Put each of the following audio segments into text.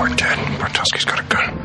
We're dead. Bartowski's got a gun.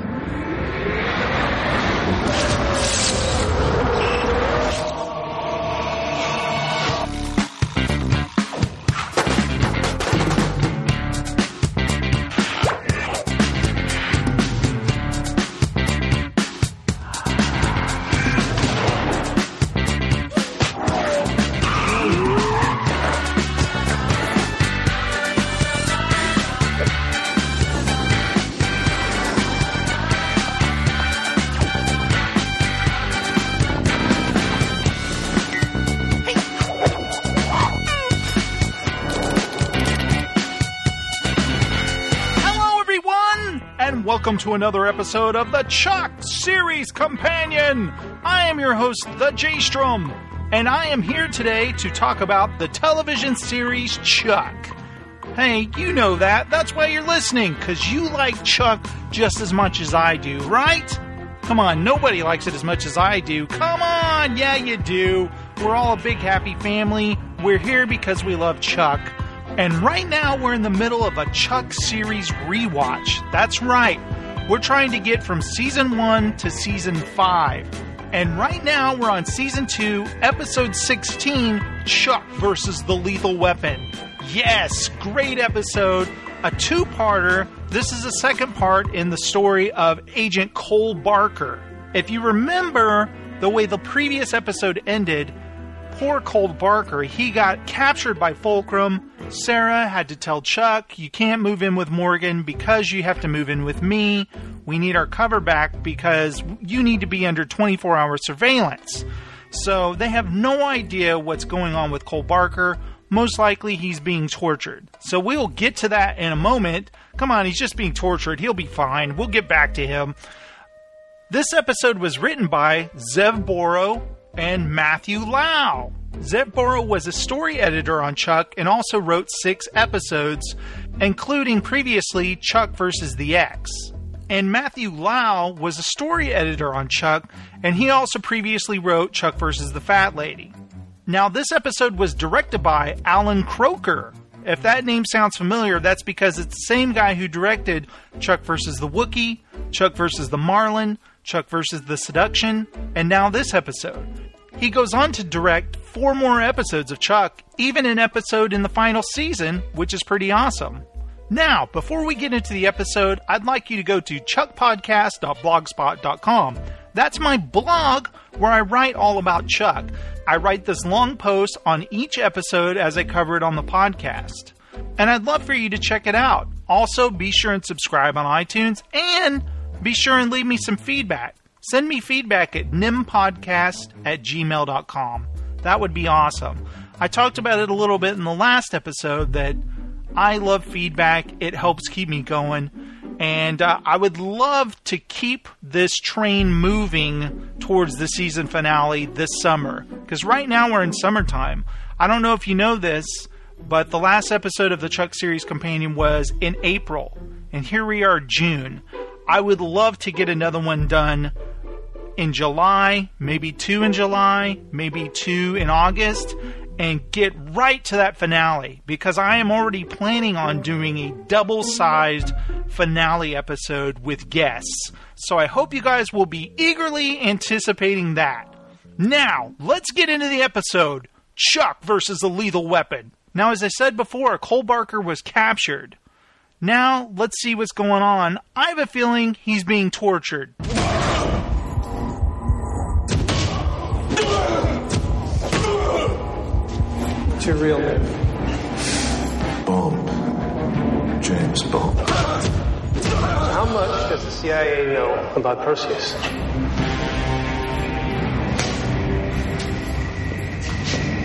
Welcome to another episode of the Chuck Series Companion. I am your host, the J Strom, and I am here today to talk about the television series Chuck. Hey, you know that. That's why you're listening, because you like Chuck just as much as I do, right? Come on, nobody likes it as much as I do. Come on, yeah, you do. We're all a big happy family. We're here because we love Chuck. And right now, we're in the middle of a Chuck series rewatch. That's right. We're trying to get from season one to season five. And right now, we're on season two, episode 16 Chuck versus the Lethal Weapon. Yes, great episode. A two parter. This is the second part in the story of Agent Cole Barker. If you remember the way the previous episode ended, poor Cole Barker, he got captured by Fulcrum. Sarah had to tell Chuck, you can't move in with Morgan because you have to move in with me. We need our cover back because you need to be under 24 hour surveillance. So they have no idea what's going on with Cole Barker. Most likely he's being tortured. So we'll get to that in a moment. Come on, he's just being tortured. He'll be fine. We'll get back to him. This episode was written by Zev Borow and Matthew Lau. Zev Borow was a story editor on Chuck and also wrote six episodes, including previously Chuck vs. the X. And Matthew Lau was a story editor on Chuck, and he also previously wrote Chuck vs. the Fat Lady. Now, this episode was directed by Allan Kroeker. If that name sounds familiar, that's because it's the same guy who directed Chuck vs. the Wookiee, Chuck vs. the Marlin, Chuck vs. the Seduction, and now this episode. He goes on to direct four more episodes of Chuck, even an episode in the final season, which is pretty awesome. Now, before we get into the episode, I'd like you to go to chuckpodcast.blogspot.com. That's my blog where I write all about Chuck. I write this long post on each episode as I cover it on the podcast. And I'd love for you to check it out. Also, be sure and subscribe on iTunes and be sure and leave me some feedback. Send me feedback at nimpodcast at gmail.com. That would be awesome. I talked about it a little bit in the last episode that I love feedback. It helps keep me going. And uh, I would love to keep this train moving towards the season finale this summer. Because right now we're in summertime. I don't know if you know this, but the last episode of the Chuck Series Companion was in April. And here we are, June. I would love to get another one done in July, maybe two in July, maybe two in August, and get right to that finale because I am already planning on doing a double sized finale episode with guests. So I hope you guys will be eagerly anticipating that. Now, let's get into the episode Chuck versus the Lethal Weapon. Now, as I said before, Cole Barker was captured. Now, let's see what's going on. I have a feeling he's being tortured. What's your real name? Bond. James Bond. How much does the CIA know about Perseus?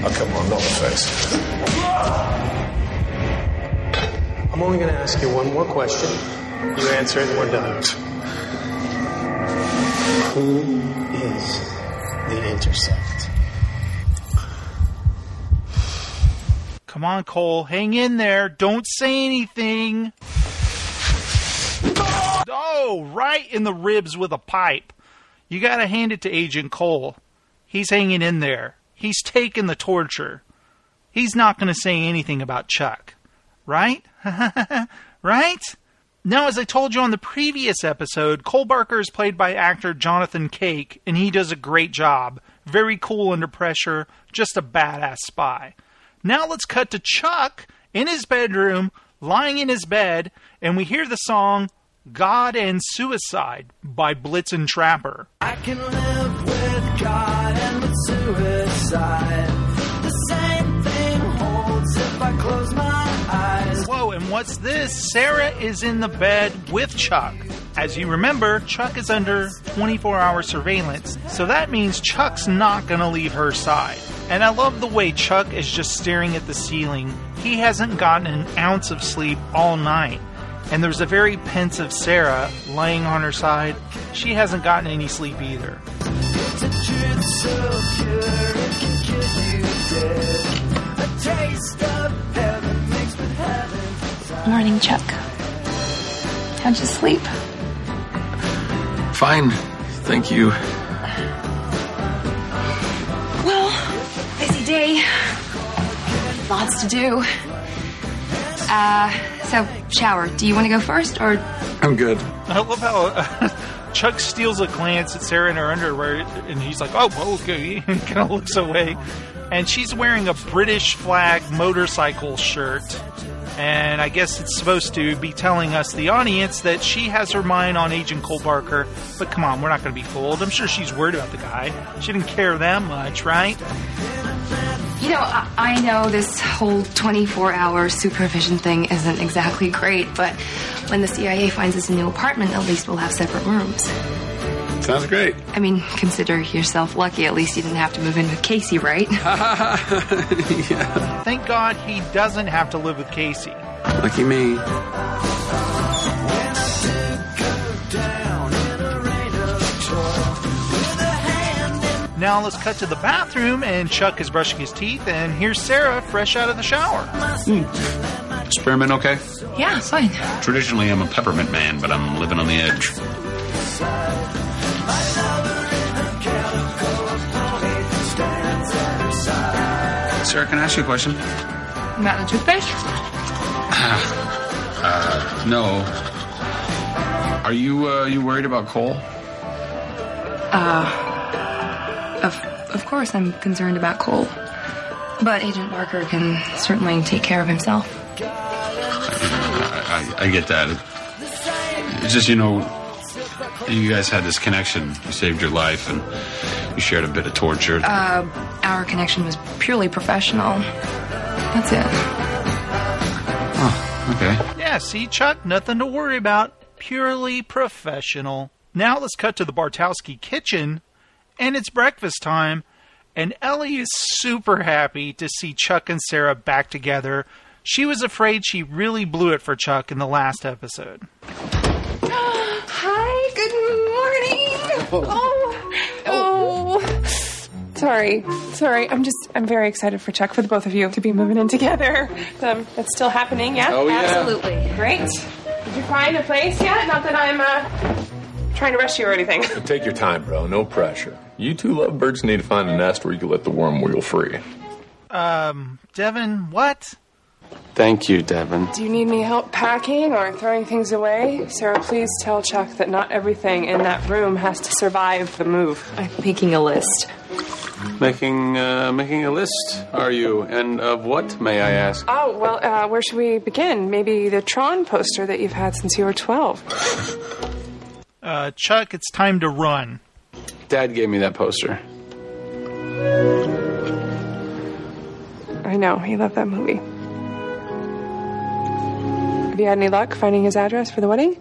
Oh, come on, not the face. I'm only going to ask you one more question. You answer it and we're done. Who is the Intercept? Come on, Cole, hang in there. Don't say anything. Oh, right in the ribs with a pipe. You gotta hand it to Agent Cole. He's hanging in there. He's taking the torture. He's not gonna say anything about Chuck. Right? right? Now, as I told you on the previous episode, Cole Barker is played by actor Jonathan Cake, and he does a great job. Very cool under pressure, just a badass spy. Now let's cut to Chuck in his bedroom, lying in his bed, and we hear the song God and Suicide by Blitzen Trapper. I can live with God and with suicide. The same thing holds if I close my and what's this? Sarah is in the bed with Chuck. As you remember, Chuck is under 24 hour surveillance, so that means Chuck's not gonna leave her side. And I love the way Chuck is just staring at the ceiling. He hasn't gotten an ounce of sleep all night. And there's a very pensive Sarah laying on her side. She hasn't gotten any sleep either. So pure Morning, Chuck. How'd you sleep? Fine. Thank you. Well, busy day. Lots to do. Uh, so, shower. Do you want to go first, or I'm good. I love how uh, Chuck steals a glance at Sarah in her underwear, and he's like, "Oh, well, okay." He kind of looks away, and she's wearing a British flag motorcycle shirt, and I guess it's supposed to be telling us, the audience, that she has her mind on Agent Cole Barker. But come on, we're not going to be fooled. I'm sure she's worried about the guy. She didn't care that much, right? you know? I, I know this whole 24-hour supervision thing isn't exactly great, but when the CIA finds us a new apartment, at least we'll have separate rooms. Sounds great. I mean, consider yourself lucky. At least you didn't have to move in with Casey, right? yeah. Thank God he doesn't have to live with Casey. Lucky me. Now let's cut to the bathroom, and Chuck is brushing his teeth, and here's Sarah fresh out of the shower. Hmm. Spearmint okay? yeah, fine. Traditionally, I'm a peppermint man, but I'm living on the edge. Sarah, can I ask you a question? About the toothpaste? No. Are you uh, you worried about Cole? Of, of course, I'm concerned about Cole. But Agent Barker can certainly take care of himself. I, I, I get that. It's just you know, you guys had this connection. You saved your life, and you shared a bit of torture. Uh, our connection was purely professional. That's it. Oh, okay. Yeah, see, Chuck, nothing to worry about. Purely professional. Now let's cut to the Bartowski kitchen, and it's breakfast time, and Ellie is super happy to see Chuck and Sarah back together. She was afraid she really blew it for Chuck in the last episode. Hi, good morning. Oh, oh. Sorry, sorry. I'm just, I'm very excited for Chuck, for the both of you to be moving in together. Um, that's still happening, yeah? Oh, yeah. Absolutely. Great. Did you find a place yet? Not that I'm, uh, trying to rush you or anything. Take your time, bro. No pressure. You two lovebirds need to find a nest where you can let the worm wheel free. Um, Devon, what? Thank you, Devon. Do you need any help packing or throwing things away? Sarah, please tell Chuck that not everything in that room has to survive the move. I'm making a list. Making uh, making a list, are you? And of what, may I ask? Oh, well, uh, where should we begin? Maybe the Tron poster that you've had since you were 12. Uh, Chuck, it's time to run. Dad gave me that poster. I know, he loved that movie. Have you had any luck finding his address for the wedding?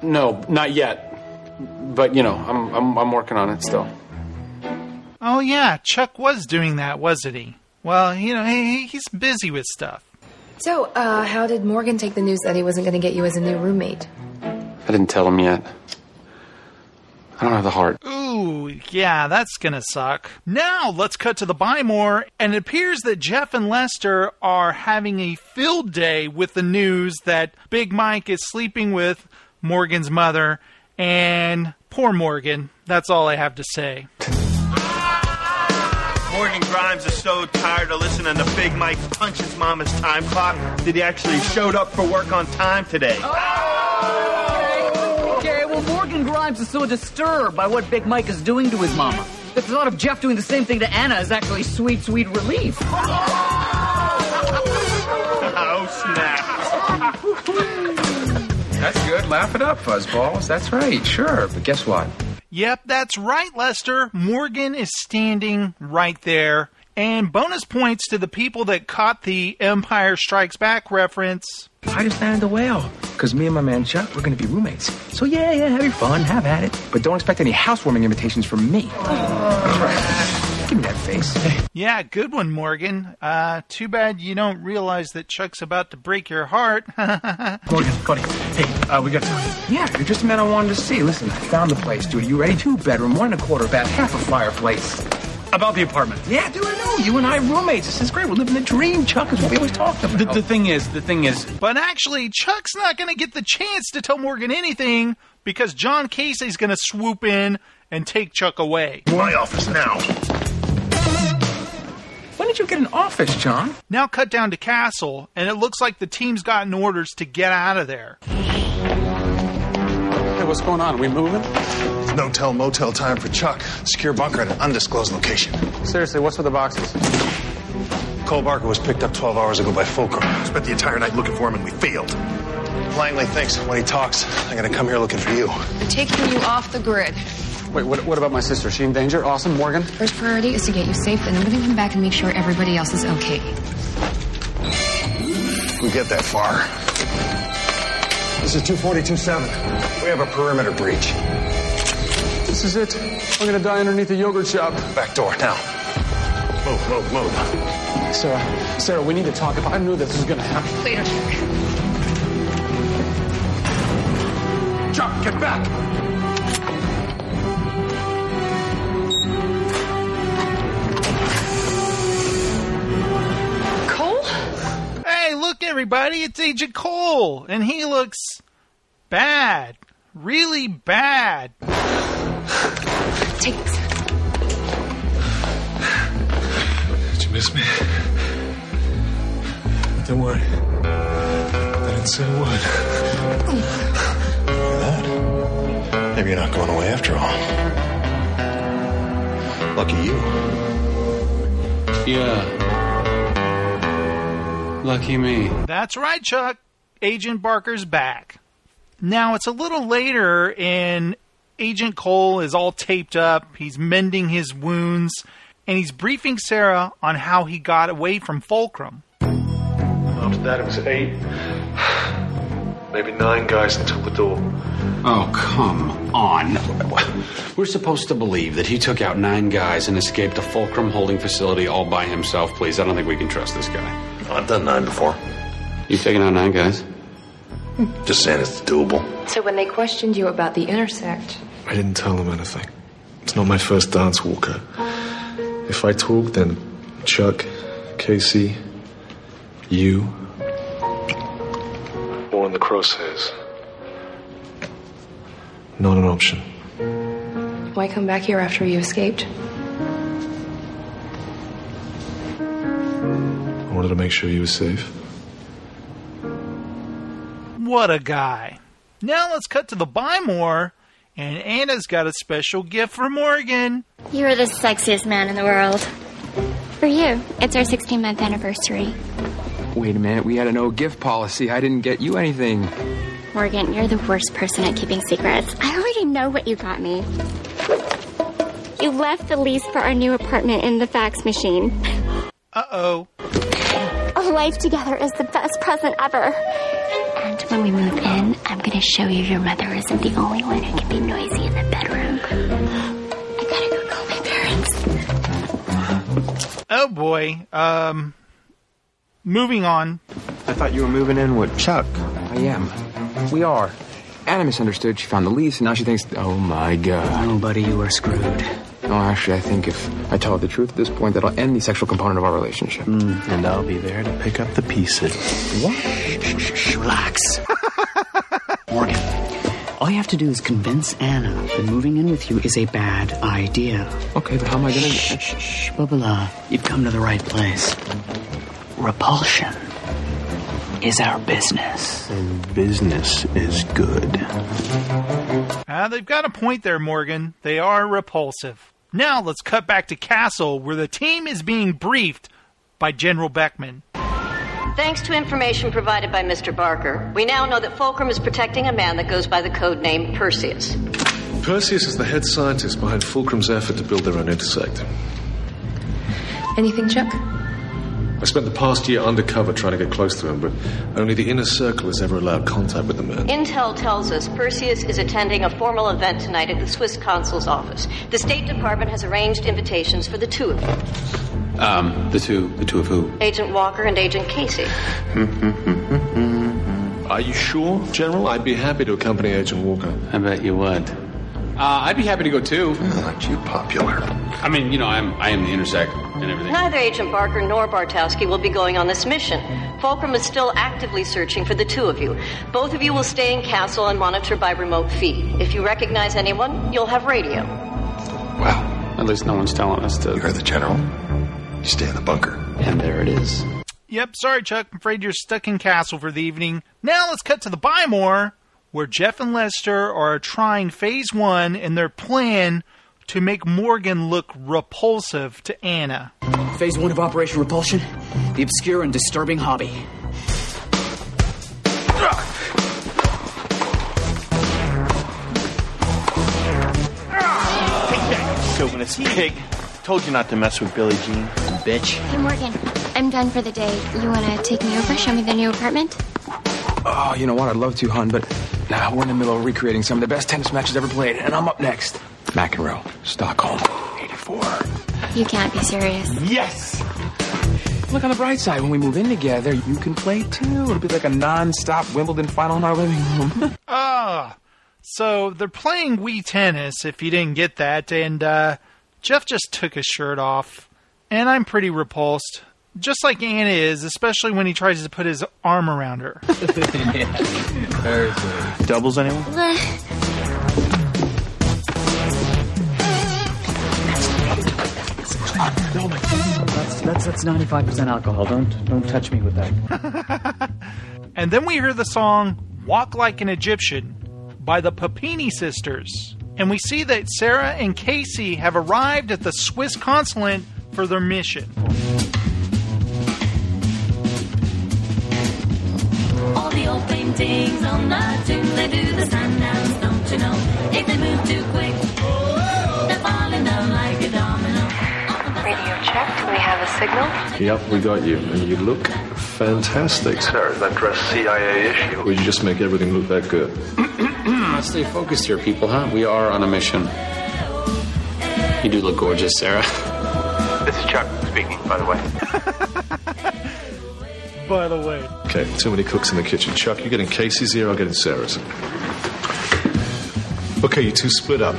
No, not yet. But you know, I'm I'm, I'm working on it still. Oh, yeah, Chuck was doing that, wasn't he? Well, you know, he, he's busy with stuff. So, uh, how did Morgan take the news that he wasn't going to get you as a new roommate? I didn't tell him yet. I don't have the heart. Ooh, yeah, that's gonna suck. Now let's cut to the Buy More, and it appears that Jeff and Lester are having a field day with the news that Big Mike is sleeping with Morgan's mother, and poor Morgan. That's all I have to say. Morgan Grimes is so tired of listening to Big Mike punch his mama's time clock that he actually showed up for work on time today. Okay, well, Grimes is so disturbed by what Big Mike is doing to his mama. The thought of Jeff doing the same thing to Anna is actually sweet, sweet relief. Oh, snap. That's good. Laugh it up, fuzzballs. That's right. Sure. But guess what? Yep, that's right, Lester. Morgan is standing right there. And bonus points to the people that caught the Empire Strikes Back reference. I just landed the whale. Because me and my man Chuck, we're going to be roommates. So yeah, yeah, have your fun. Have at it. But don't expect any housewarming invitations from me. Give me that face. Yeah, good one, Morgan. Uh, too bad you don't realize that Chuck's about to break your heart. Morgan, buddy. Hey, uh, we got time. Yeah, you're just the man I wanted to see. Listen, I found the place, dude. You ready? Two bedroom, one and a quarter bath, half a fireplace. About the apartment. Yeah, dude, I know. You and I roommates. This is great. We're living the dream, Chuck, is what we always talked about. The, the thing is, the thing is, but actually, Chuck's not going to get the chance to tell Morgan anything because John Casey's going to swoop in and take Chuck away. My office now. When did you get an office, John? Now cut down to Castle, and it looks like the team's gotten orders to get out of there. Hey, what's going on? Are we moving? It's no tell motel time for Chuck. Secure bunker at an undisclosed location. seriously, what's with the boxes? Cole Barker was picked up 12 hours ago by Fulcrum. Spent the entire night looking for him and we failed. Langley thinks when he talks, I'm gonna come here looking for you. We're taking you off the grid. Wait, what, what about my sister? Is she in danger? Awesome, Morgan? First priority is to get you safe, and then we're going to come back and make sure everybody else is okay. We get that far. This is 242-7. We have a perimeter breach. This is it. I'm gonna die underneath a yogurt shop. Back door, now. Move, move, move. Sarah, Sarah, we need to talk. If I knew this was gonna happen. Later, Chuck. Chuck, get back! Everybody, it's Agent Cole, and he looks bad. Really bad. Take this. Did you miss me? Don't worry. I didn't say a word. That? Maybe you're not going away after all. Lucky you. Yeah. Lucky me. That's right, Chuck. Agent Barker's back. Now, it's a little later, and Agent Cole is all taped up. He's mending his wounds, and he's briefing Sarah on how he got away from Fulcrum. After that, it was eight, maybe nine guys until the door. Oh, come on. We're supposed to believe that he took out nine guys and escaped a Fulcrum holding facility all by himself, please. I don't think we can trust this guy. I've done nine before. You've taken out nine guys? Just saying it's doable. So when they questioned you about the intersect, I didn't tell them anything. It's not my first dance, Walker. If I talk, then Chuck, Casey, you. More in the crosshairs. Not an option. why come back here after you escaped? Wanted to make sure you were safe. What a guy. Now let's cut to the Buy More, and Anna's got a special gift for Morgan. You're the sexiest man in the world. For you, it's our 16 month anniversary. Wait a minute, we had a no gift policy. I didn't get you anything. Morgan, you're the worst person at keeping secrets. I already know what you got me. You left the lease for our new apartment in the fax machine. Uh oh. A life together is the best present ever. And when we move in, I'm gonna show you your mother isn't the only one who can be noisy in the bedroom. I gotta go call my parents. Oh boy. Um, moving on. I thought you were moving in with Chuck. I am. We are. Anna misunderstood. She found the lease, and now she thinks, oh my god. Oh, buddy, you are screwed. No, actually, I think if I tell her the truth at this point, that'll end the sexual component of our relationship. And I'll be there to pick up the pieces. What? Shh, shh, shh, relax. Morgan, All you have to do is convince Anna that moving in with you is a bad idea. Okay, but how am I gonna? Shh, shh, shh, Bubala. You've come to the right place. Repulsion is our business. And business is good. Ah, they've got a point there, Morgan. They are repulsive. Now let's cut back to Castle, where the team is being briefed by General Beckman. Thanks to information provided by Mr. Barker, we now know that Fulcrum is protecting a man that goes by the code name Perseus. Perseus is the head scientist behind Fulcrum's effort to build their own intersect. Anything, Chuck? I spent the past year undercover trying to get close to him, but only the inner circle has ever allowed contact with the man. Intel tells us Perseus is attending a formal event tonight at the Swiss consul's office. The State Department has arranged invitations for the two of you, Um, the two, the two of who? Agent Walker and Agent Casey. Are you sure, General? I'd be happy to accompany Agent Walker. I bet you would. Uh, I'd be happy to go too. Aren't you popular? I mean, you know, I'm I am the intersect and everything. Neither Agent Barker nor Bartowski will be going on this mission. Fulcrum is still actively searching for the two of you. Both of you will stay in Castle and monitor by remote feed. If you recognize anyone, you'll have radio. Wow. At least no one's telling us to. You're the general. You stay in the bunker. And there it is. Yep, sorry, Chuck. I'm afraid you're stuck in Castle for the evening. Now let's cut to the Buy More, where Jeff and Lester are trying phase one in their plan to make Morgan look repulsive to Anna. Phase one of Operation Repulsion the obscure and disturbing hobby. Chauvinist pig. Told you not to mess with Billie Jean. Bitch. Hey, Morgan, I'm done for the day. You want to take me over, show me the new apartment? Oh, you know what? I'd love to, hon, but now we're in the middle of recreating some of the best tennis matches ever played, and I'm up next. McEnroe, Stockholm, 84. You can't be serious. Yes! Look on the bright side. When we move in together, you can play too. It'll be like a non-stop Wimbledon final in our living room. Ah, so they're playing Wii tennis, if you didn't get that, and uh, Jeff just took his shirt off. And I'm pretty repulsed. Just like Anna is, especially when he tries to put his arm around her. Doubles anyone? That's that's that's ninety five percent alcohol. Don't don't touch me with that. And then we hear the song Walk Like an Egyptian by the Puppini sisters. And we see that Sarah and Casey have arrived at the Swiss consulate for their mission. All the old paintings on the tomb, they do the stand dance, don't you know? If they move too quick, they're falling down like a domino. Radio check. We have a signal? Yep, we got you, and you look fantastic. Sir, is that dress CIA issue? Would you just make everything look that good? Let's stay focused here, people, huh? We are on a mission. You do look gorgeous, Sarah. This is Chuck speaking, by the way. By the way. Okay, too many cooks in the kitchen. Chuck, you're getting Casey's here, I'll get in Sarah's. Okay, you two split up.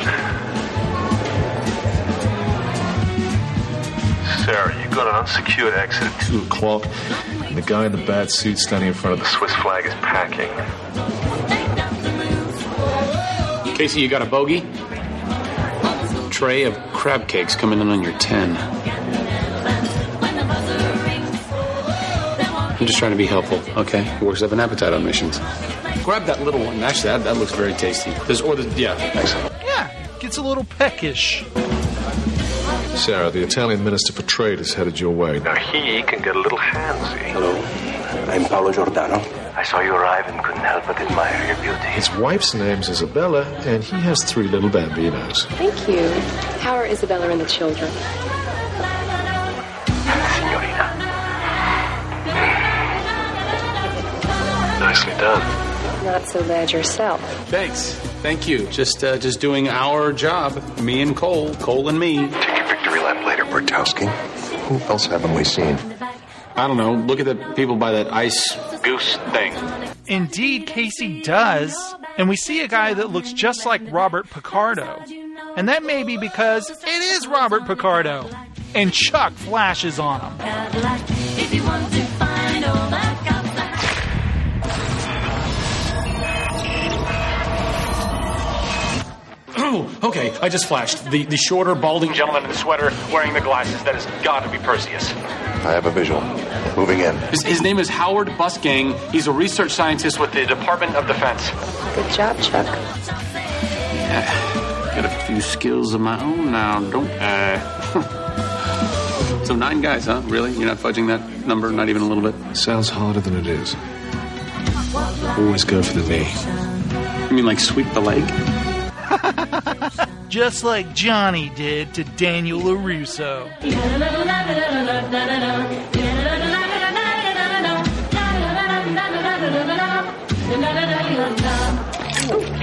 Sarah, you got an unsecured exit at Two o'clock, and the guy in the bad suit standing in front of The the Swiss flag is packing. Casey, you got a bogey? Tray of crab cakes coming in on your 10. I'm just trying to be helpful, okay? He works up an appetite on missions. Grab that little one. Actually, that, that looks very tasty. There's, or the, yeah, excellent. Yeah, gets a little peckish. Sarah, the Italian Minister for Trade is headed your way. Now, he can get a little handsy. Hello, I'm Paolo Giordano. I saw you arrive and couldn't help but admire your beauty. His wife's name's Isabella, and he has three little bambinos. Thank you. How are Isabella and the children? Done. Not so bad yourself. Thanks. Thank you. Just, uh, just doing our job. Me and Cole. Cole and me. Take your victory lap later, Bartowski. Who else haven't we seen? I don't know. Look at the people by that ice goose thing. Indeed, Casey does. And we see a guy that looks just like Robert Picardo. And that may be because it is Robert Picardo. And Chuck flashes on him. Oh, okay. I just flashed. The the shorter, balding gentleman in the sweater wearing the glasses. That has got to be Perseus. I have a visual. Moving in. His, his name is Howard Busgang. He's a research scientist with the Department of Defense. Good job, Chuck. Yeah. Got a few skills of my own now, don't I? Uh, so nine guys, huh? Really? You're not fudging that number, not even a little bit? Sounds harder than it is. Always go for the knee. You mean like sweep the leg? Just like Johnny did to Daniel LaRusso.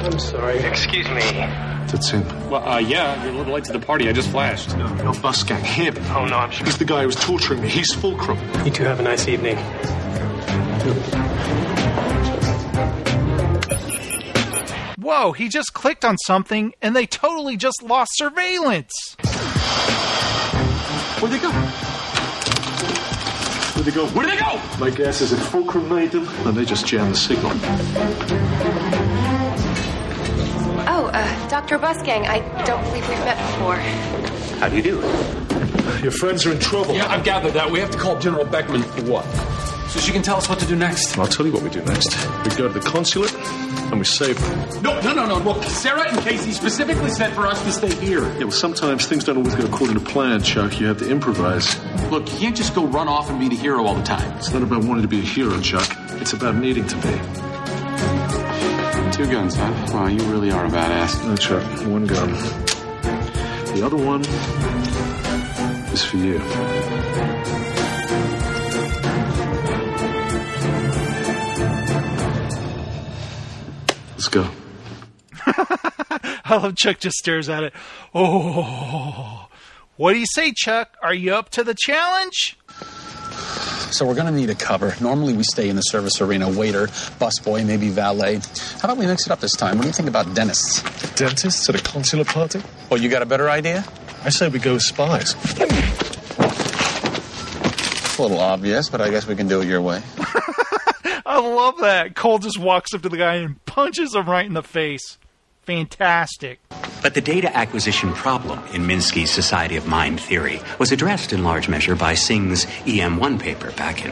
I'm sorry. Excuse me. That's him. Well, uh, yeah, you're a little late to the party. I just flashed. No, not Busgang. Him. Oh, no, I'm sure. He's the guy who was torturing me. He's Fulcrum. You two have a nice evening. Whoa, he just clicked on something and they totally just lost surveillance. Where'd they go? Where'd they go? Where did they go? My guess is that Fulcrum made them, and they just jammed the signal. Oh, uh, Dr. Busgang, I don't believe we've met before. How do you do? Your friends are in trouble. Yeah, I've gathered that. We have to call General Beckman. For what? So she can tell us what to do next. I'll tell you what we do next. We go to the consulate, and we save her. No, no, no, no. Look, Sarah and Casey specifically said for us to stay here. Yeah, well, sometimes things don't always go according to plan, Chuck. You have to improvise. Look, you can't just go run off and be the hero all the time. It's not about wanting to be a hero, Chuck. It's about needing to be. Two guns, huh? Wow, you really are a badass. No, Chuck. One gun. The other one is for you. Let's go. I love Chuck just stares at it. Oh. What do you say, Chuck? Are you up to the challenge? So we're going to need a cover. Normally we stay in the service arena, waiter, busboy, maybe valet. How about we mix it up this time? What do you think about dentists? Dentists at a consular party? Oh, you got a better idea? I say we go as spies. A little obvious, but I guess we can do it your way. I love that. Cole just walks up to the guy and punches him right in the face. Fantastic. But the data acquisition problem in Minsky's Society of Mind theory was addressed in large measure by Singh's EM1 paper back in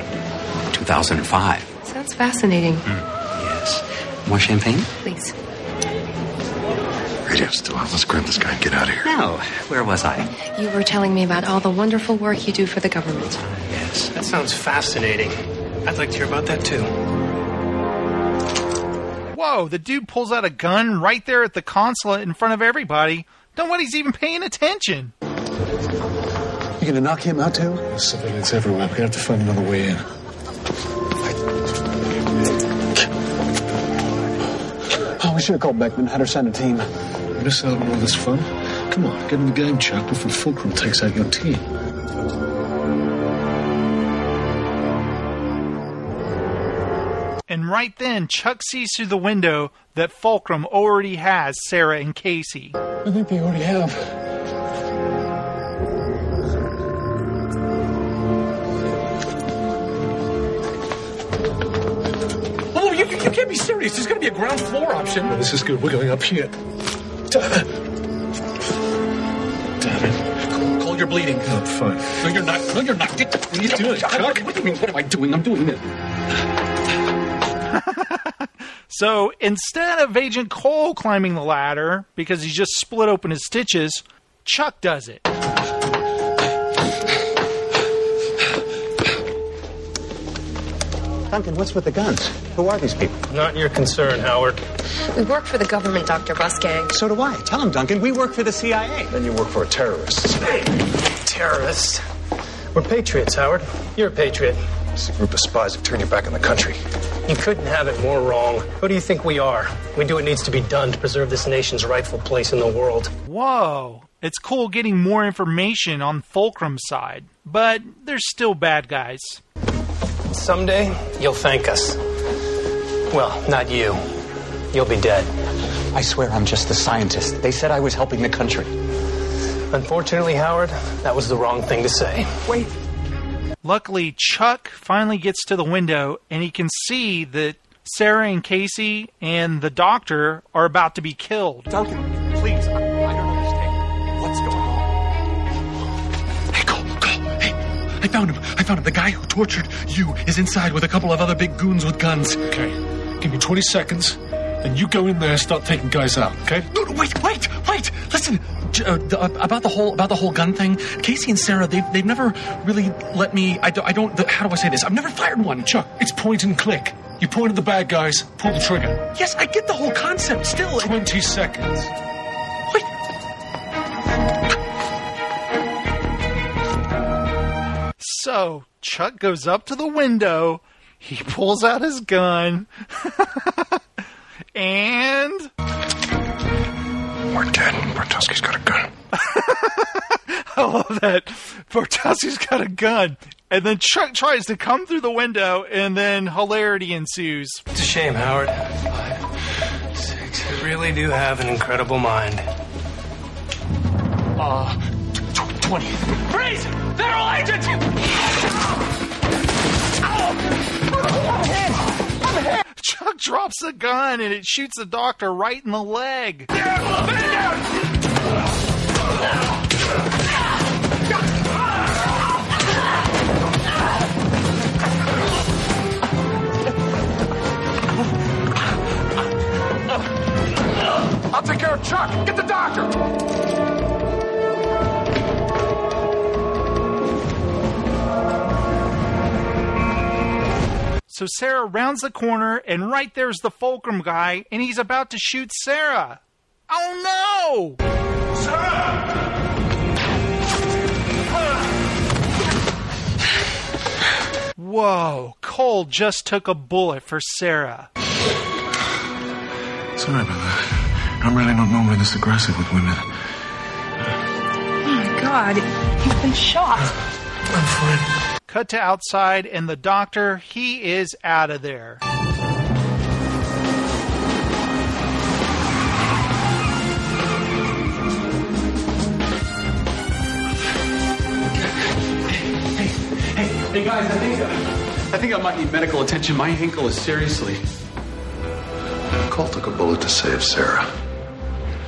2005. Sounds fascinating. Hmm. Yes. More champagne? Please. Radio still on. Let's grab this guy and get out of here. Now, where was I? You were telling me about all the wonderful work you do for the government. Yes. That sounds fascinating. I'd like to hear about that too. Whoa, the dude pulls out a gun right there at the consulate in front of everybody. Nobody's even paying attention. You gonna knock him out too? There's civilians everywhere. We're gonna have to find another way in. Oh, we should have called Beckman, had her send a team. Miss out on all this fun? Come on, get in the game, Chuck, before Fulcrum takes out your team. And right then, Chuck sees through the window that Fulcrum already has Sarah and Casey. I think they already have. Oh, you, you can't be serious. There's going to be a ground floor option. This is good. We're going up here. Damn it. Damn it. Cole, you're bleeding. No, I'm fine. No, you're not. No, you're not. Get, What are you doing, Chuck? What do you mean? What am I doing? I'm doing it. So instead of Agent Cole climbing the ladder because he just split open his stitches, Chuck does it. Duncan, what's with the guns? Who are these people? Not your concern, Howard. We work for the government, Dr. Busgang. So do I. Tell him, Duncan, we work for the CIA. Then you work for a terrorist. Terrorists. We're patriots, Howard. You're a patriot. It's a group of spies who turned you back on the country. You couldn't have it more wrong. Who do you think we are? We do what needs to be done to preserve this nation's rightful place in the world. Whoa. It's cool getting more information on Fulcrum's side, but there's still bad guys. Someday, you'll thank us. Well, not you. You'll be dead. I swear I'm just the scientist. They said I was helping the country. Unfortunately, Howard, that was the wrong thing to say. Wait. Luckily, Chuck finally gets to the window and he can see that Sarah and Casey and the doctor are about to be killed. Duncan, please, I, I don't understand. What's going on? Hey, Cole, Cole, hey, I found him. I found him. The guy who tortured you is inside with a couple of other big goons with guns. Okay, give me 20 seconds and you go in there and start taking guys out, okay? No, no, wait, wait, wait. Listen, J- uh, the, uh, about the whole about the whole gun thing. Casey and Sarah, they've they've never really let me. I don't. I don't the, how do I say this? I've never fired one. Chuck, it's point and click. You point at the bad guys, pull the trigger. Yes, I get the whole concept. Still, 20 seconds. Wait. So Chuck goes up to the window, he pulls out his gun, and We're dead. Bartowski's got a gun. I love that Bartowski's got a gun. And then Chuck tries to come through the window, and then hilarity ensues. It's a shame, Howard. Five, six. You really do have an incredible mind. Uh, tw- twenty. Freeze! Federal agent! Chuck drops a gun, and it shoots the doctor right in the leg. I'll take care of Chuck. Get the doctor. So Sarah rounds the corner, and right there's the Fulcrum guy, and he's about to shoot Sarah. Oh no! Sarah! Whoa, Cole just took a bullet for Sarah. Sorry about that. I'm really not normally this aggressive with women. Oh my god, you've been shot. I'm fine. Cut to outside, and the doctor, he is out of there. Hey, hey hey, hey guys, I think uh, I think I might need medical attention. My ankle is seriously. Cole took a bullet to save Sarah.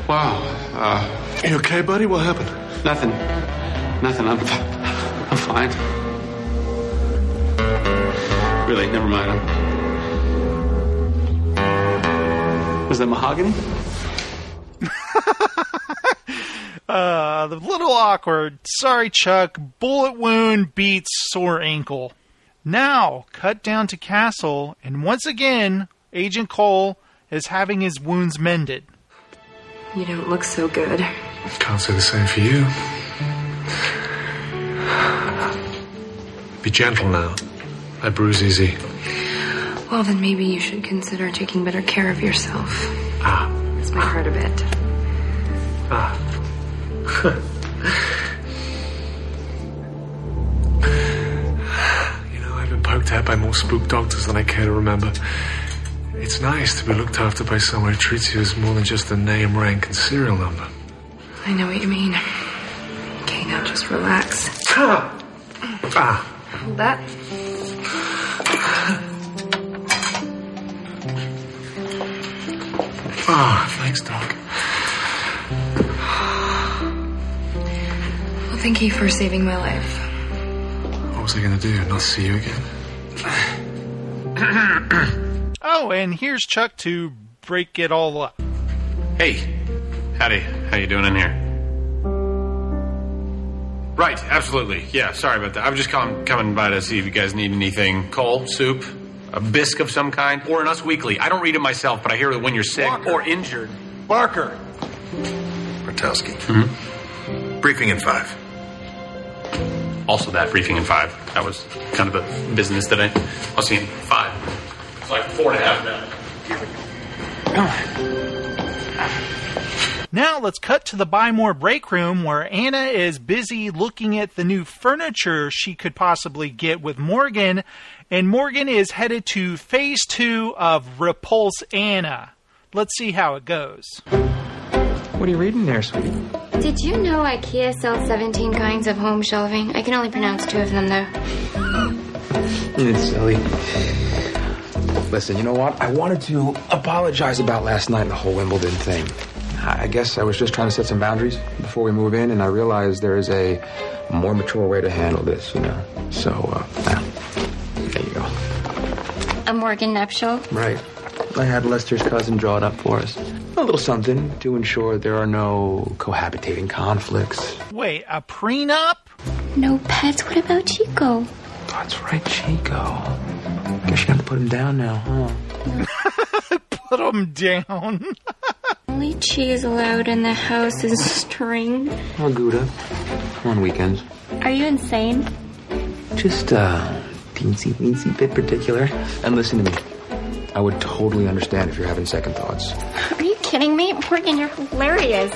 Wow. Uh, you okay, buddy? What happened? Nothing. Nothing. I'm I'm fine. Really, never mind. Was that mahogany? Uh, a little awkward. Sorry, Chuck. Bullet wound beats sore ankle. Now, cut down to Castle, and once again, Agent Cole is having his wounds mended. You don't look so good. Can't say the same for you. Be gentle now. I bruise easy. Well, then maybe you should consider taking better care of yourself. Ah. This might hurt a bit. Ah. you know, I've been poked out by more spook doctors than I care to remember. It's nice to be looked after by someone who treats you as more than just a name, rank, and serial number. I know what you mean. Okay, now just relax. Ah! Ah. Hold that. Ah, thanks, Doc. Well, thank you for saving my life. What was I going to do? Not see you again? Oh, and here's Chuck to break it all up. Hey, howdy. How you doing in here? Right, absolutely. Yeah, sorry about that. I was just com- coming by to see if you guys need anything. Cole, soup, a bisque of some kind, or an Us Weekly. I don't read it myself, but I hear that when you're sick or injured. Barker. Bartowski. Mm-hmm. Briefing in five. Also, that briefing in five. That was kind of the business that I. I'll see you in five. It's like four and a half now. Now let's cut to the Buy More break room where Anna is busy looking at the new furniture she could possibly get with Morgan, and Morgan is headed to phase two of Repulse Anna. Let's see how it goes. What are you reading there, sweetie? Did you know IKEA sells 17 kinds of home shelving? I can only pronounce two of them, though. It's silly. Listen, you know what? I wanted to apologize about last night and the whole Wimbledon thing. I guess I was just trying to set some boundaries before we move in, and I realized there is a more mature way to handle this, you know. So, uh, yeah. there you go. A Morgan nuptial? Right. I had Lester's cousin draw it up for us. A little something to ensure there are no cohabitating conflicts. Wait, a prenup? No pets? What about Chico? That's right, Chico. Guess you have to put him down now, huh? Put him down. Only cheese allowed in the house is string. Or Gouda. On weekends. Are you insane? Just, uh, teensy weensy bit particular. And listen to me. I would totally understand if you're having second thoughts. Are you kidding me? Morgan, you're hilarious.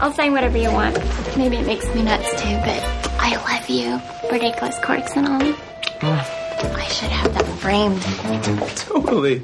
I'll sign whatever you want. Maybe it makes me nuts too, but I love you. Ridiculous corks and all. I should have that framed. Totally.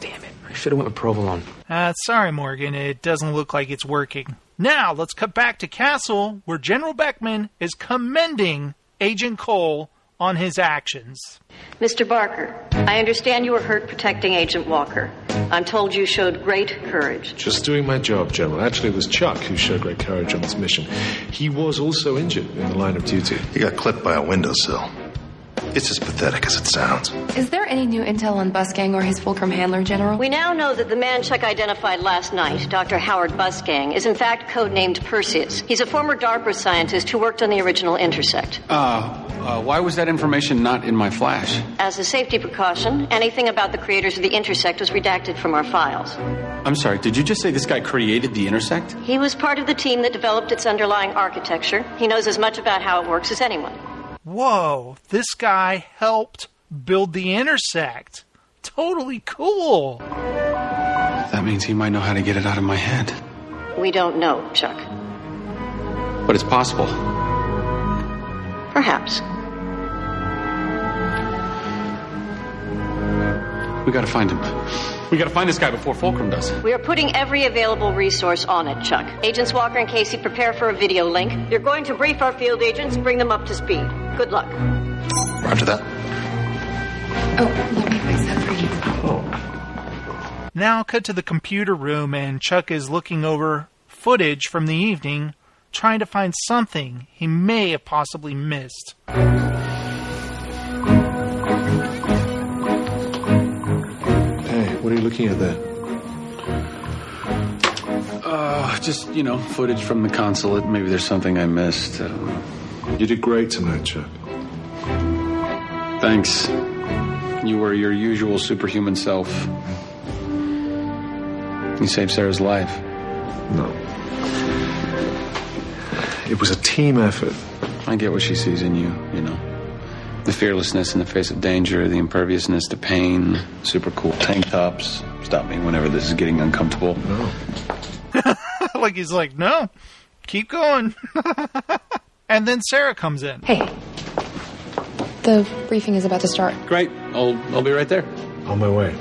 Damn it. I should have went with provolone. Uh, sorry, Morgan, it doesn't look like it's working. Now, let's cut back to Castle, where General Beckman is commending Agent Cole on his actions. Mr. Barker, I understand you were hurt protecting Agent Walker. I'm told you showed great courage. Just doing my job, General. Actually, it was Chuck who showed great courage on this mission. He was also injured in the line of duty. He got clipped by a windowsill. It's as pathetic as it sounds. Is there any new intel on Busgang or his Fulcrum handler, General? We now know that the man Chuck identified last night, Dr. Howard Busgang, is in fact codenamed Perseus. He's a former DARPA scientist who worked on the original Intersect. Uh, uh, why was that information not in my flash? As a safety precaution, anything about the creators of the Intersect was redacted from our files. I'm sorry, did you just say this guy created the Intersect? He was part of the team that developed its underlying architecture. He knows as much about how it works as anyone. Whoa, this guy helped build the intersect. Totally cool. That means he might know how to get it out of my head. We don't know, Chuck. But it's possible. Perhaps. We gotta find him. We gotta find this guy before Fulcrum does. We are putting every available resource on it, Chuck. Agents Walker and Casey, prepare for a video link. You're going to brief our field agents, bring them up to speed. Good luck. Roger that. Oh, let me fix that for you. Oh. Now, cut to the computer room, and Chuck is looking over footage from the evening, trying to find something he may have possibly missed. Are you looking at there? Uh, just, you know, footage from the consulate. Maybe there's something I missed. I don't know. You did great tonight, Chuck. Thanks. You were your usual superhuman self. You saved Sarah's life. No. It was a team effort. I get what she sees in you. The fearlessness in the face of danger, the imperviousness to pain, super cool tank tops. Stop me whenever this is getting uncomfortable. No. like he's like, no, keep going. and then Sarah comes in. Hey. The briefing is about to start. Great. I'll I'll be right there. On my way.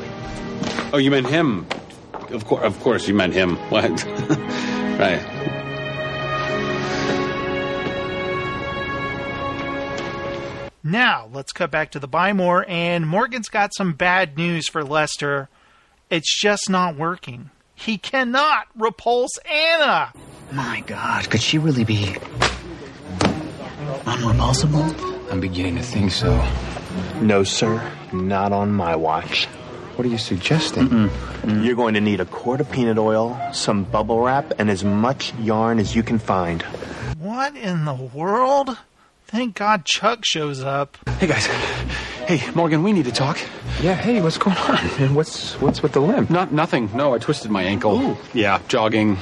Oh, you meant him. Of course, of course, you meant him. What? right. Now, let's cut back to the Buy More, and Morgan's got some bad news for Lester. It's just not working. He cannot repulse Anna. My God, could she really be unrepulsible? I'm beginning to think so. No, sir. Not on my watch. What are you suggesting? You're going to need a quart of peanut oil, some bubble wrap, and as much yarn as you can find. What in the world? Thank God Chuck shows up. Hey guys. Hey, Morgan, we need to talk. Yeah, hey, what's going on? And what's what's with the limb? Not nothing. No, I twisted my ankle. Ooh. Yeah, jogging,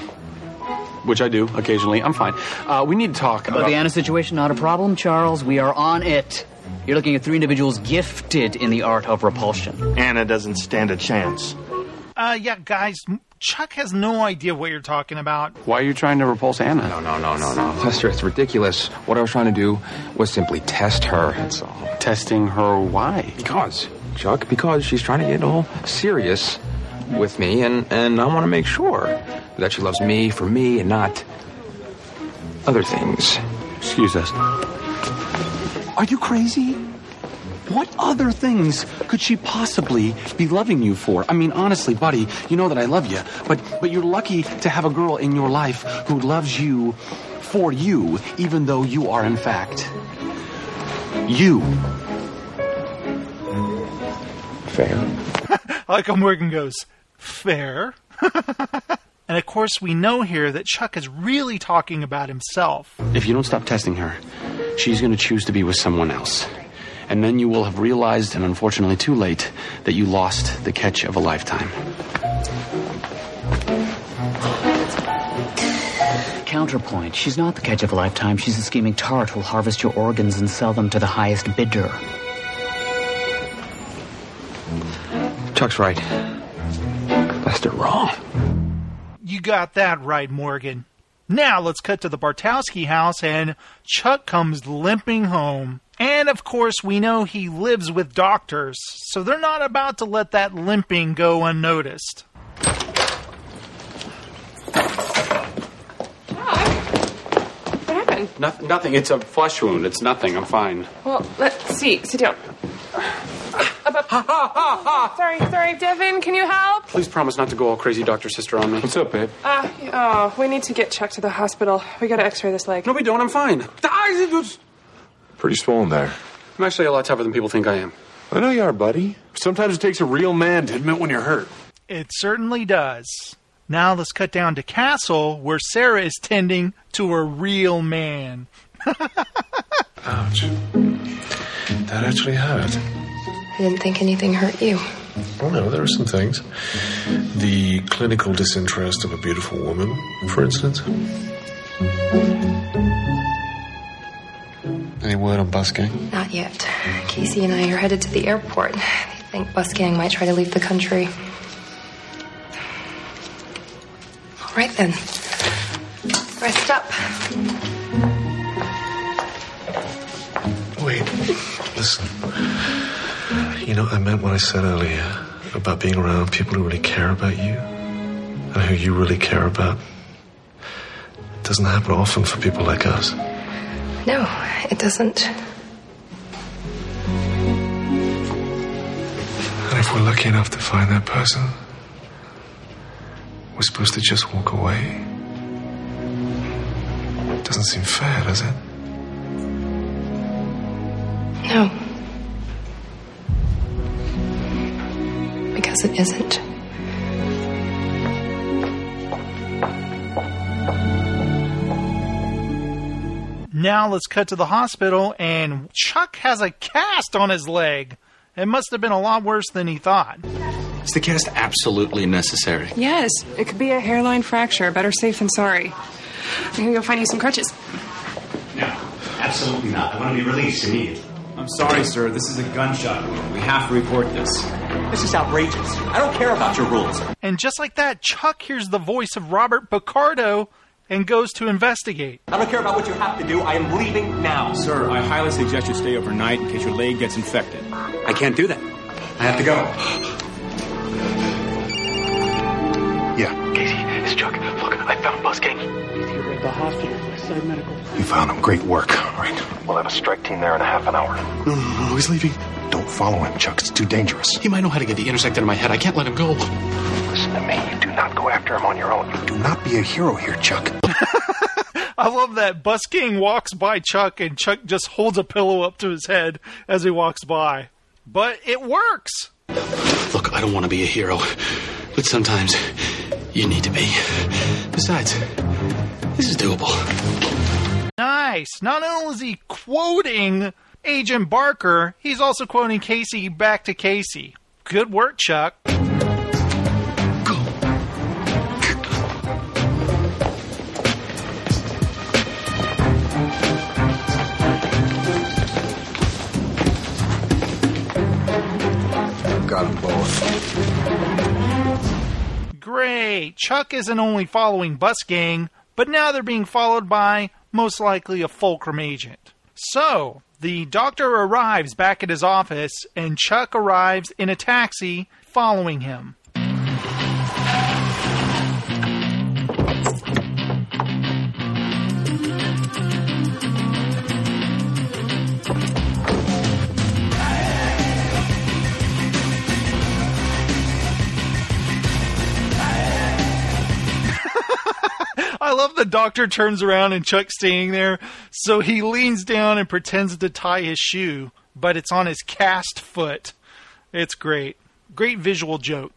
which I do occasionally. I'm fine. Uh, we need to talk About the Anna situation, not a problem, Charles. We are on it. You're looking at three individuals gifted in the art of repulsion. Anna doesn't stand a chance. Uh, yeah, guys, Chuck has no idea what you're talking about. Why are you trying to repulse Anna? No, no, no, no, no. Lester, it's ridiculous. What I was trying to do was simply test her. That's all. Testing her why? Because, Chuck, because she's trying to get all serious with me, and, and I want to make sure that she loves me for me and not other things. Excuse us. Are you crazy? What other things could she possibly be loving you for? I mean, honestly, buddy, you know that I love you, but but you're lucky to have a girl in your life who loves you for you, even though you are in fact you. Fair. I like how Morgan goes, fair. and of course, we know here that Chuck is really talking about himself. If you don't stop testing her, she's going to choose to be with someone else. And then you will have realized, and unfortunately too late, that you lost the catch of a lifetime. Counterpoint. She's not the catch of a lifetime. She's a scheming tart who'll harvest your organs and sell them to the highest bidder. Chuck's right. Lester wrong. You got that right, Morgan. Now let's cut to the Bartowski house, and Chuck comes limping home. And of course, we know he lives with doctors, so they're not about to let that limping go unnoticed. What happened? Nothing, nothing. It's a flesh wound. It's nothing. I'm fine. Well, let's see. Sit down. Up, up. sorry, sorry, Devon. Can you help? Please promise not to go all crazy doctor sister on me. What's up, babe? Uh, oh, we need to get Chuck to the hospital. We gotta X-ray this leg. No, we don't. I'm fine. Pretty swollen there. I'm actually a lot tougher than people think I am. I know you are, buddy. Sometimes it takes a real man to admit when you're hurt. It certainly does. Now let's cut down to Castle, where Sarah is tending to a real man. Ouch. That actually hurt. I didn't think anything hurt you. Oh no, there are some things. The clinical disinterest of a beautiful woman, for instance. Any word on Busgang? Not yet. Casey and I are headed to the airport. They think Busgang might try to leave the country. All right then. Rest up. Wait, listen. You know, I meant what I said earlier about being around people who really care about you and who you really care about. It doesn't happen often for people like us. No, it doesn't. And if we're lucky enough to find that person, we're supposed to just walk away. It Doesn't seem fair, does it? No. Because it isn't. Now let's cut to the hospital, and Chuck has a cast on his leg. It must have been a lot worse than he thought. Is the cast absolutely necessary? Yes, it could be a hairline fracture. Better safe than sorry. I'm gonna go find you some crutches. No, absolutely not. I want to be released immediately. I'm sorry, sir. This is a gunshot wound. We have to report this. This is outrageous. I don't care about your rules. And just like that, Chuck hears the voice of Robert Picardo and goes to investigate. I don't care about what you have to do. I am leaving now. Sir, I highly suggest you stay overnight in case your leg gets infected. I can't do that. I have to go. Yeah, Casey, it's Chuck. Look, I found Busgang. You're at the hospital. Westside Medical. You found him. Great work. All right, we'll have a strike team there in a half an hour. No, no, no, he's leaving. Don't follow him, Chuck. It's too dangerous. He might know how to get the intersect into my head. I can't let him go. Listen to me. You do not go after him on your own. You do not be a hero here, Chuck. I love that Busgang walks by Chuck and Chuck just holds a pillow up to his head as he walks by. But it works. Look, I don't want to be a hero, but sometimes you need to be. Besides, this is doable. Nice. Not only is he quoting Agent Barker, he's also quoting Casey back to Casey. Good work, Chuck. Got them both. Great. Chuck isn't only following Busgang, but now they're being followed by, most likely, a Fulcrum agent. So, the doctor arrives back at his office, and Chuck arrives in a taxi following him. I love the doctor turns around and Chuck's standing there, so he leans down and pretends to tie his shoe, but it's on his cast foot. It's great. Great visual joke.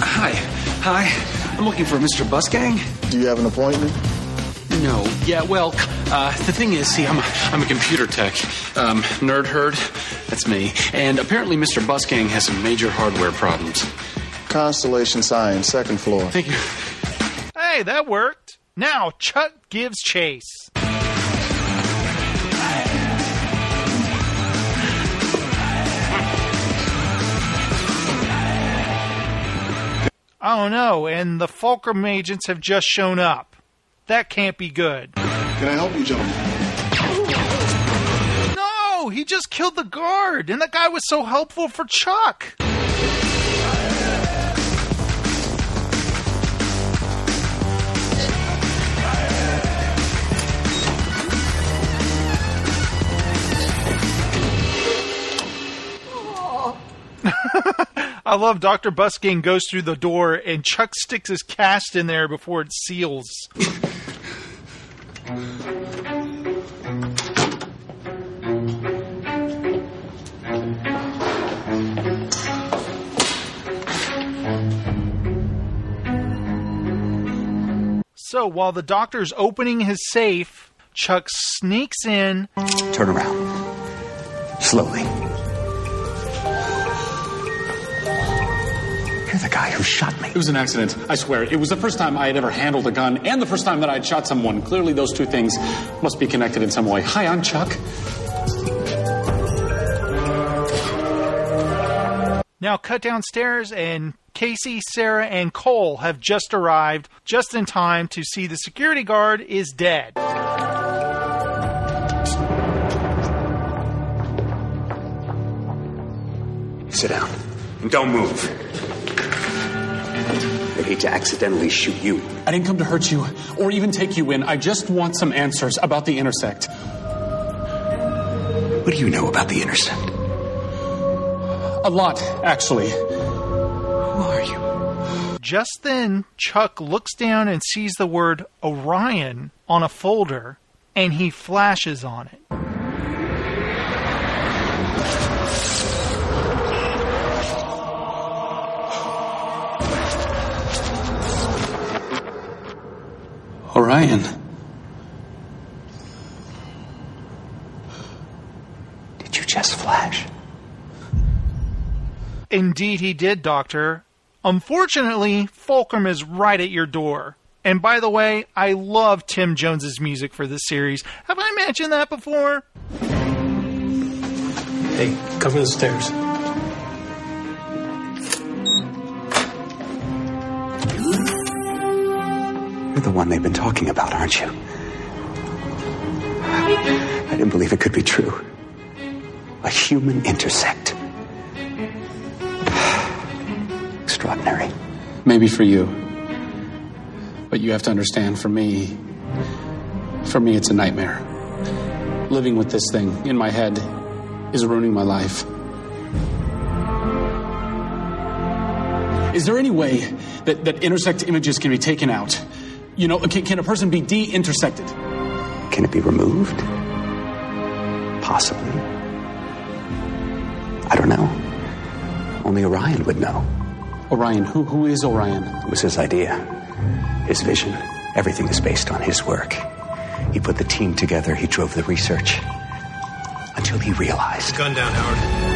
Hi. Hi. I'm looking for Mr. Busgang. Do you have an appointment? No. Yeah, well, uh, the thing is, see, I'm a, I'm a computer tech. Um, nerd herd, that's me. And apparently Mr. Busgang has some major hardware problems. Constellation Science, second floor. Thank you. Hey, that worked. Now Chuck gives chase. Oh no, and the Fulcrum agents have just shown up. That can't be good. Can I help you, gentlemen? No, he just killed the guard, and that guy was so helpful for Chuck. I love Dr. Busgang goes through the door and Chuck sticks his cast in there before it seals. So while the doctor's opening his safe, Chuck sneaks in. Turn around. Slowly. You're the guy who shot me. It was an accident, I swear. It was the first time I had ever handled a gun and the first time that I had shot someone. Clearly, those two things must be connected in some way. Hi, I'm Chuck. Now cut downstairs and Casey, Sarah, and Cole have just arrived just in time to see the security guard is dead. Sit down. And don't move. I'd hate to accidentally shoot you. I didn't come to hurt you or even take you in. I just want some answers about the intersect. What do you know about the intersect? A lot, actually. Who are you? Just then, Chuck looks down and sees the word Orion on a folder, and he flashes on it. Orion. Did you just flash? Indeed, he did, Doctor. Unfortunately, Fulcrum is right at your door. And by the way, I love Tim Jones's music for this series. Have I mentioned that before? Hey, cover the stairs. You're the one they've been talking about, aren't you? I didn't believe it could be true. A human intersect. Extraordinary. Maybe for you. But you have to understand, for me, for me, it's a nightmare. Living with this thing in my head is ruining my life. Is there any way that, that intersect images can be taken out? You know, can, can a person be de intersected? Can it be removed? Possibly. I don't know. Only Orion would know. Orion, who, who is Orion? It was his idea, his vision. Everything is based on his work. He put the team together, he drove the research. Until he realized. Gun down, Howard.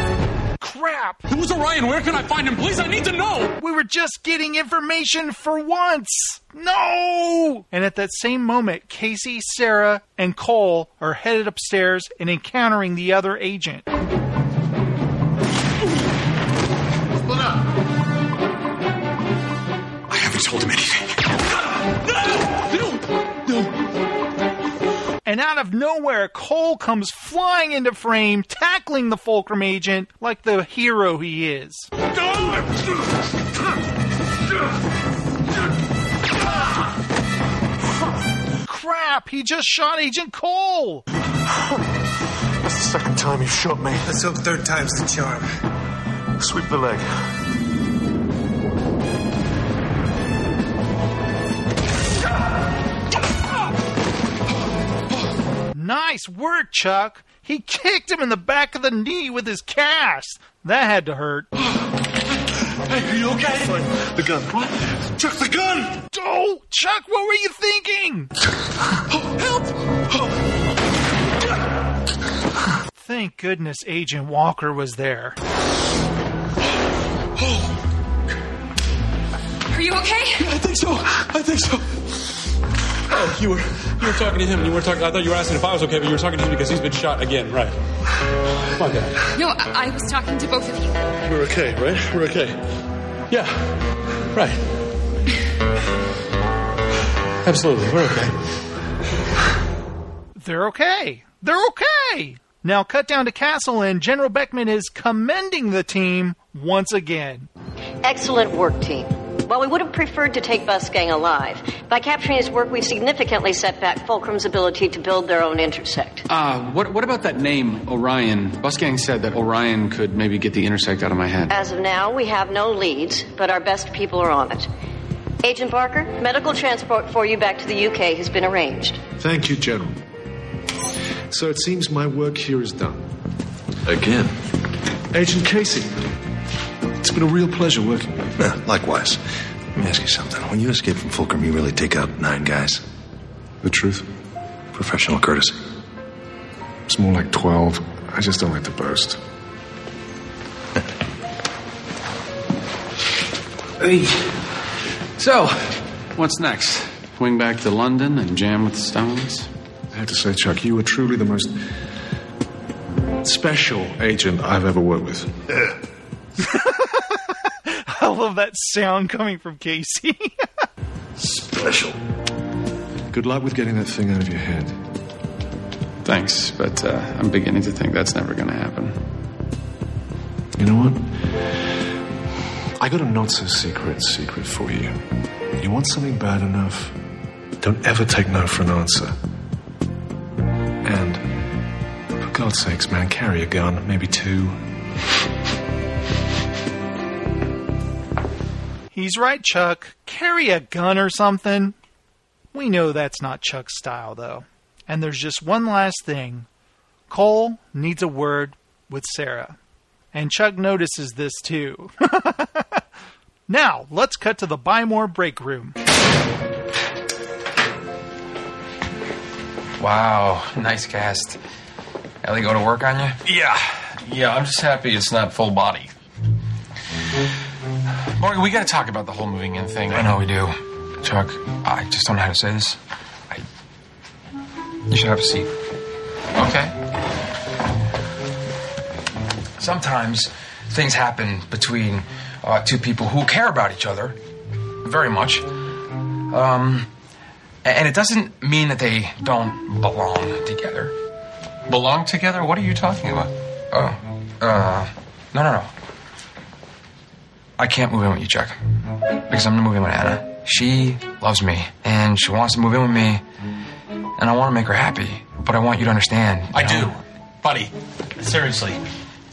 Crap! Who's Orion? Where can I find him? Please, I need to know! We were just getting information for once! No! And at that same moment, Casey, Sarah, and Cole are headed upstairs and encountering the other agent. Split up. I haven't told him anything. And out of nowhere, Cole comes flying into frame, tackling the Fulcrum agent like the hero he is. Crap, he just shot Agent Cole! That's the second time you shot me. Let's hope third time's the charm. Sweep the leg. Nice work, Chuck. He kicked him in the back of the knee with his cast. That had to hurt. Hey, are you okay? The gun. What? Chuck, the gun! Oh, Chuck, what were you thinking? Help! Thank goodness Agent Walker was there. Are you okay? I think so. I think so. Oh, you were you were talking to him. You were talking. I thought you were asking if I was okay, but you were talking to him because he's been shot again. Right. Come on, guy. No, I, I was talking to both of you. We're okay, right? We're okay. Yeah. Right. Absolutely. We're okay. They're okay. They're okay. Now cut down to Castle, and General Beckman is commending the team once again. Excellent work, team. While we would have preferred to take Busgang alive, by capturing his work, we've significantly set back Fulcrum's ability to build their own intersect. Uh, what, what about that name, Orion? Busgang said that Orion could maybe get the intersect out of my head. As of now, we have no leads, but our best people are on it. Agent Barker, medical transport for you back to the UK has been arranged. Thank you, General. So it seems my work here is done. Again. Agent Casey, it's been a real pleasure working with you. Yeah, likewise. Let me ask you something. When you escape from Fulcrum, you really take out nine guys? The truth? Professional courtesy. It's more like 12. I just don't like to boast. Hey. So, what's next? Swing back to London and jam with the Stones? I have to say, Chuck, you were truly the most special agent I've ever worked with. I love that sound coming from Casey. Special. Good luck with getting that thing out of your head. Thanks, but uh, I'm beginning to think that's never going to happen. You know what? I got a not so secret secret for you. You want something bad enough, don't ever take no for an answer. And, for God's sakes, man, carry a gun, maybe two. He's right, Chuck. Carry a gun or something. We know that's not Chuck's style, though. And there's just one last thing. Cole needs a word with Sarah. And Chuck notices this too. now, let's cut to the Buy More break room. Wow, nice cast. Ellie go to work on you? Yeah, yeah, I'm just happy it's not full body. Morgan, we gotta talk about the whole moving in thing. I know we do. Chuck, I just don't know how to say this. I. You should have a seat. Okay. Sometimes things happen between uh, two people who care about each other very much. Um, and it doesn't mean that they don't belong together. Belong together? What are you talking about? Oh, uh, no, no, no. I can't move in with you, Chuck, because I'm gonna move in with Anna. She loves me, and she wants to move in with me, and I want to make her happy. But I want you to understand. you I know? do. Buddy, seriously.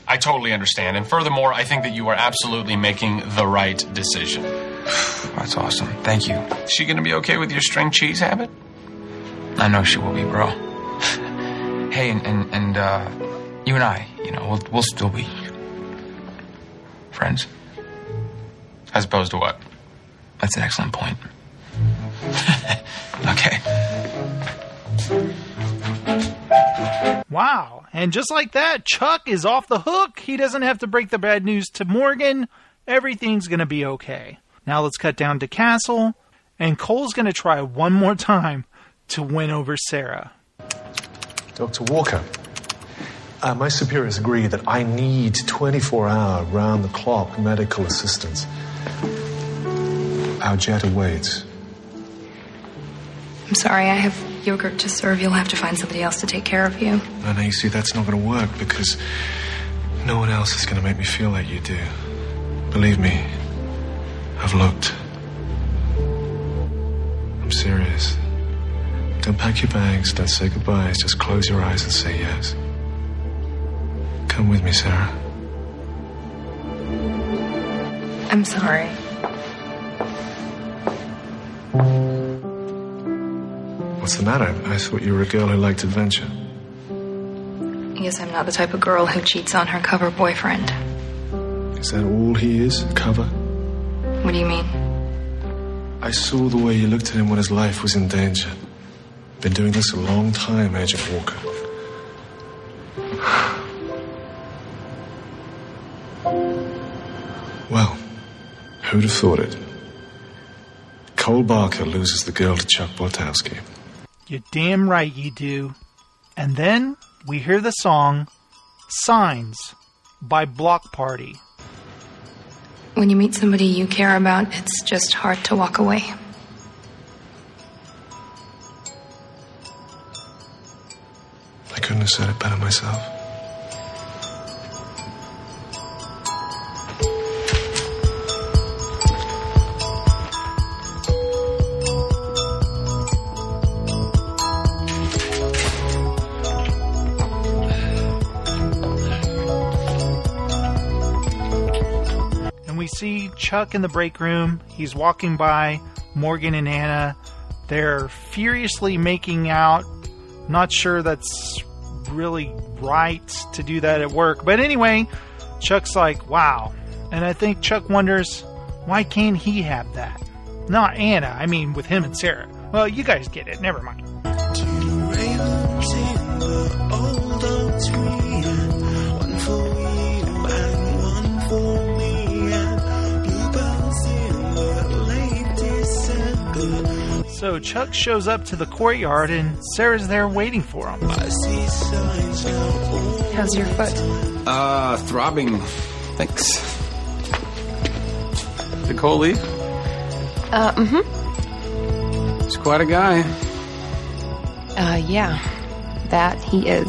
I totally understand. And furthermore, I think that you are absolutely making the right decision. That's awesome. Thank you. Is she gonna be okay with your string cheese habit? I know she will be, bro. hey, and and, and uh, you and I, you know, we'll, we'll still be friends. As opposed to what? That's an excellent point. okay. Wow. And just like that, Chuck is off the hook. He doesn't have to break the bad news to Morgan. Everything's going to be okay. Now let's cut down to Castle. And Cole's going to try one more time to win over Sarah. Dr. Walker, uh, my superiors agree that I need 24 hour round the clock medical assistance. Our jet awaits. I'm sorry, I have yogurt to serve. You'll have to find somebody else to take care of you. No, no, you see, that's not going to work because no one else is going to make me feel like you do. Believe me, I've looked. I'm serious. Don't pack your bags, don't say goodbyes, just close your eyes and say yes. Come with me, Sarah. I'm sorry. What's the matter? I thought you were a girl who liked adventure. I guess I'm not the type of girl who cheats on her cover boyfriend. Is that all he is? A cover? What do you mean? I saw the way you looked at him when his life was in danger. Been doing this a long time, Agent Walker. Well, who'd have thought it? Cole Barker loses the girl to Chuck Bartowski. You're damn right you do. And then we hear the song Signs by Bloc Party. When you meet somebody you care about, it's just hard to walk away. I couldn't have said it better myself. Chuck in the break room. He's walking by Morgan and Anna. They're furiously making out. Not sure that's really right to do that at work. But anyway, Chuck's like, wow. And I think Chuck wonders, why can't he have that? Not Anna, I mean with him and Sarah. Well, you guys get it, never mind. So Chuck shows up to the courtyard and Sarah's there waiting for him. How's your foot? Uh, throbbing. Thanks. Did Cole leave? Uh, mm-hmm. He's quite a guy. Uh, yeah. That he is.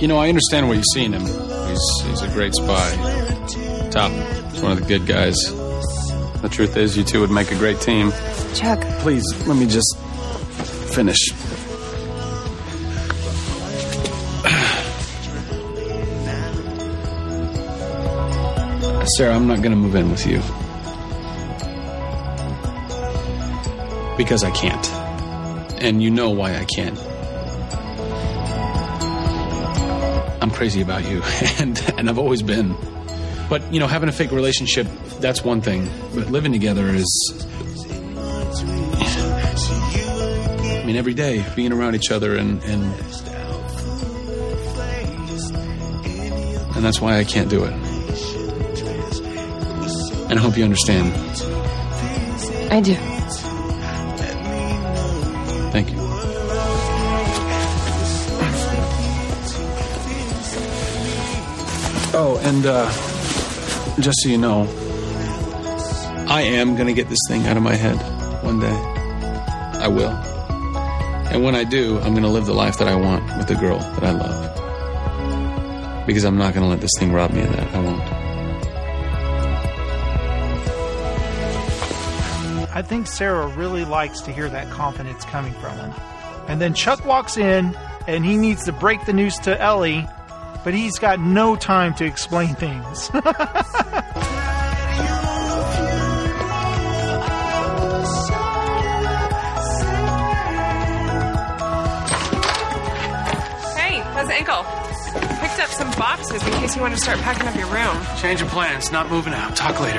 You know, I understand what you've seen him. He's he's a great spy. Top. He's one of the good guys. The truth is, you two would make a great team. Chuck. Please, let me just finish. Sarah, I'm not going to move in with you. Because I can't. And you know why I can't. I'm crazy about you, and, and I've always been. But, you know, having a fake relationship, that's one thing. But living together is. I mean, every day, being around each other, and. And, and that's why I can't do it. And I hope you understand. I do. Thank you. Oh, and uh, just so you know, I am going to get this thing out of my head one day. I will. And when I do, I'm going to live the life that I want with the girl that I love. Because I'm not going to let this thing rob me of that. I won't. I think Sarah really likes to hear that confidence coming from him. And then Chuck walks in and he needs to break the news to Ellie, but he's got no time to explain things. some boxes in case you want to start packing up your room. Change of plans, not moving out. Talk later.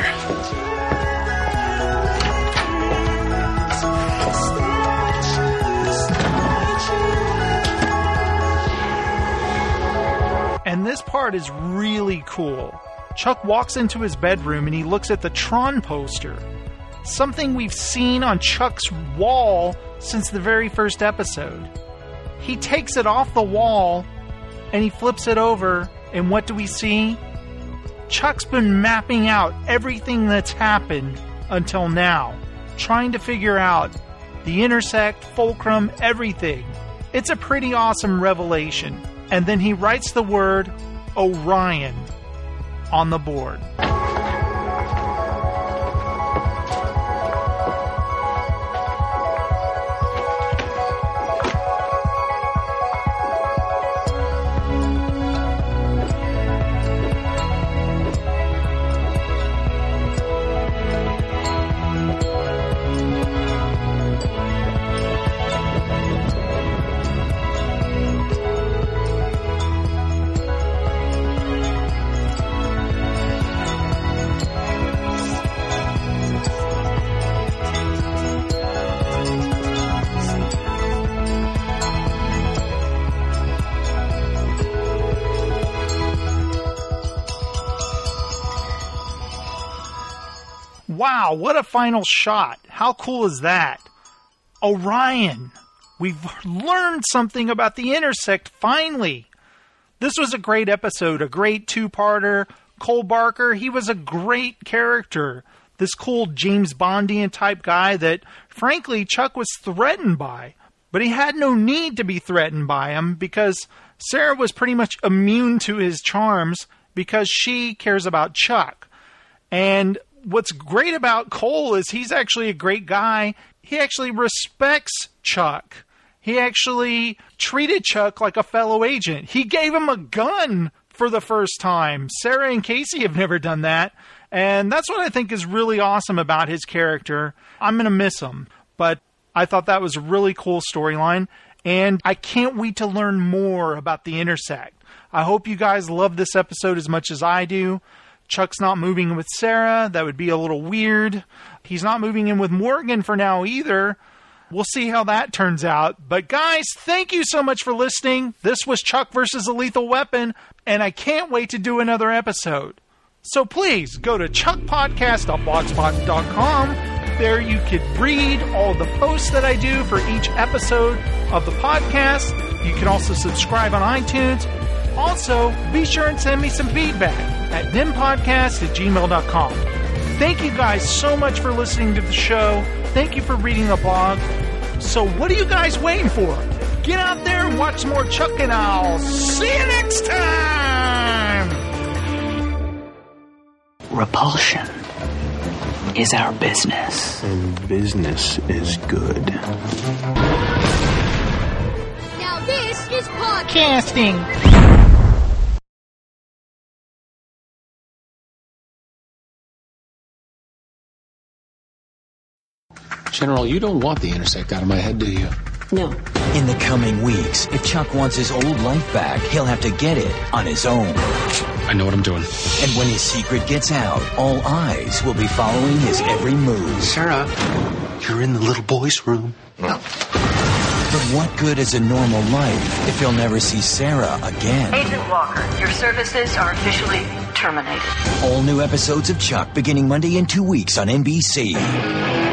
and this part is really cool. Chuck walks into his bedroom and he looks at the Tron poster. Something we've seen on Chuck's wall since the very first episode. He takes it off the wall and he flips it over, and what do we see? Chuck's been mapping out everything that's happened until now, trying to figure out the intersect, fulcrum, everything. It's a pretty awesome revelation. And then he writes the word Orion on the board. Final shot. How cool is that? Orion. We've learned something about the intersect finally. This was a great episode, a great two parter. Cole Barker, he was a great character. This cool James Bondian type guy that, frankly, Chuck was threatened by. But he had no need to be threatened by him because Sarah was pretty much immune to his charms because she cares about Chuck. And what's great about Cole is he's actually a great guy. He actually respects Chuck. He actually treated Chuck like a fellow agent. He gave him a gun for the first time. Sarah and Casey have never done that. And that's what I think is really awesome about his character. I'm going to miss him, but I thought that was a really cool storyline. And I can't wait to learn more about the intersect. I hope you guys love this episode as much as I do. Chuck's not moving with Sarah. That would be a little weird. He's not moving in with Morgan for now either. We'll see how that turns out. But guys, thank you so much for listening. This was Chuck versus a Lethal Weapon, and I can't wait to do another episode. So please go to chuckpodcast.blogspot.com. There you could read all the posts that I do for each episode of the podcast. You can also subscribe on iTunes. Also, be sure and send me some feedback at nimpodcast at gmail.com. Thank you guys so much for listening to the show. Thank you for reading the blog. So, what are you guys waiting for? Get out there and watch more Chuck, and I'll see you next time! Repulsion is our business. And business is good. Now this is podcasting. General, you don't want the intersect out of my head, do you? No. In the coming weeks, if Chuck wants his old life back, he'll have to get it on his own. I know what I'm doing. And when his secret gets out, all eyes will be following his every move. Sarah, you're in the little boy's room. No. But what good is a normal life if he'll never see Sarah again? Agent Walker, your services are officially terminated. All new episodes of Chuck beginning Monday in two weeks on NBC.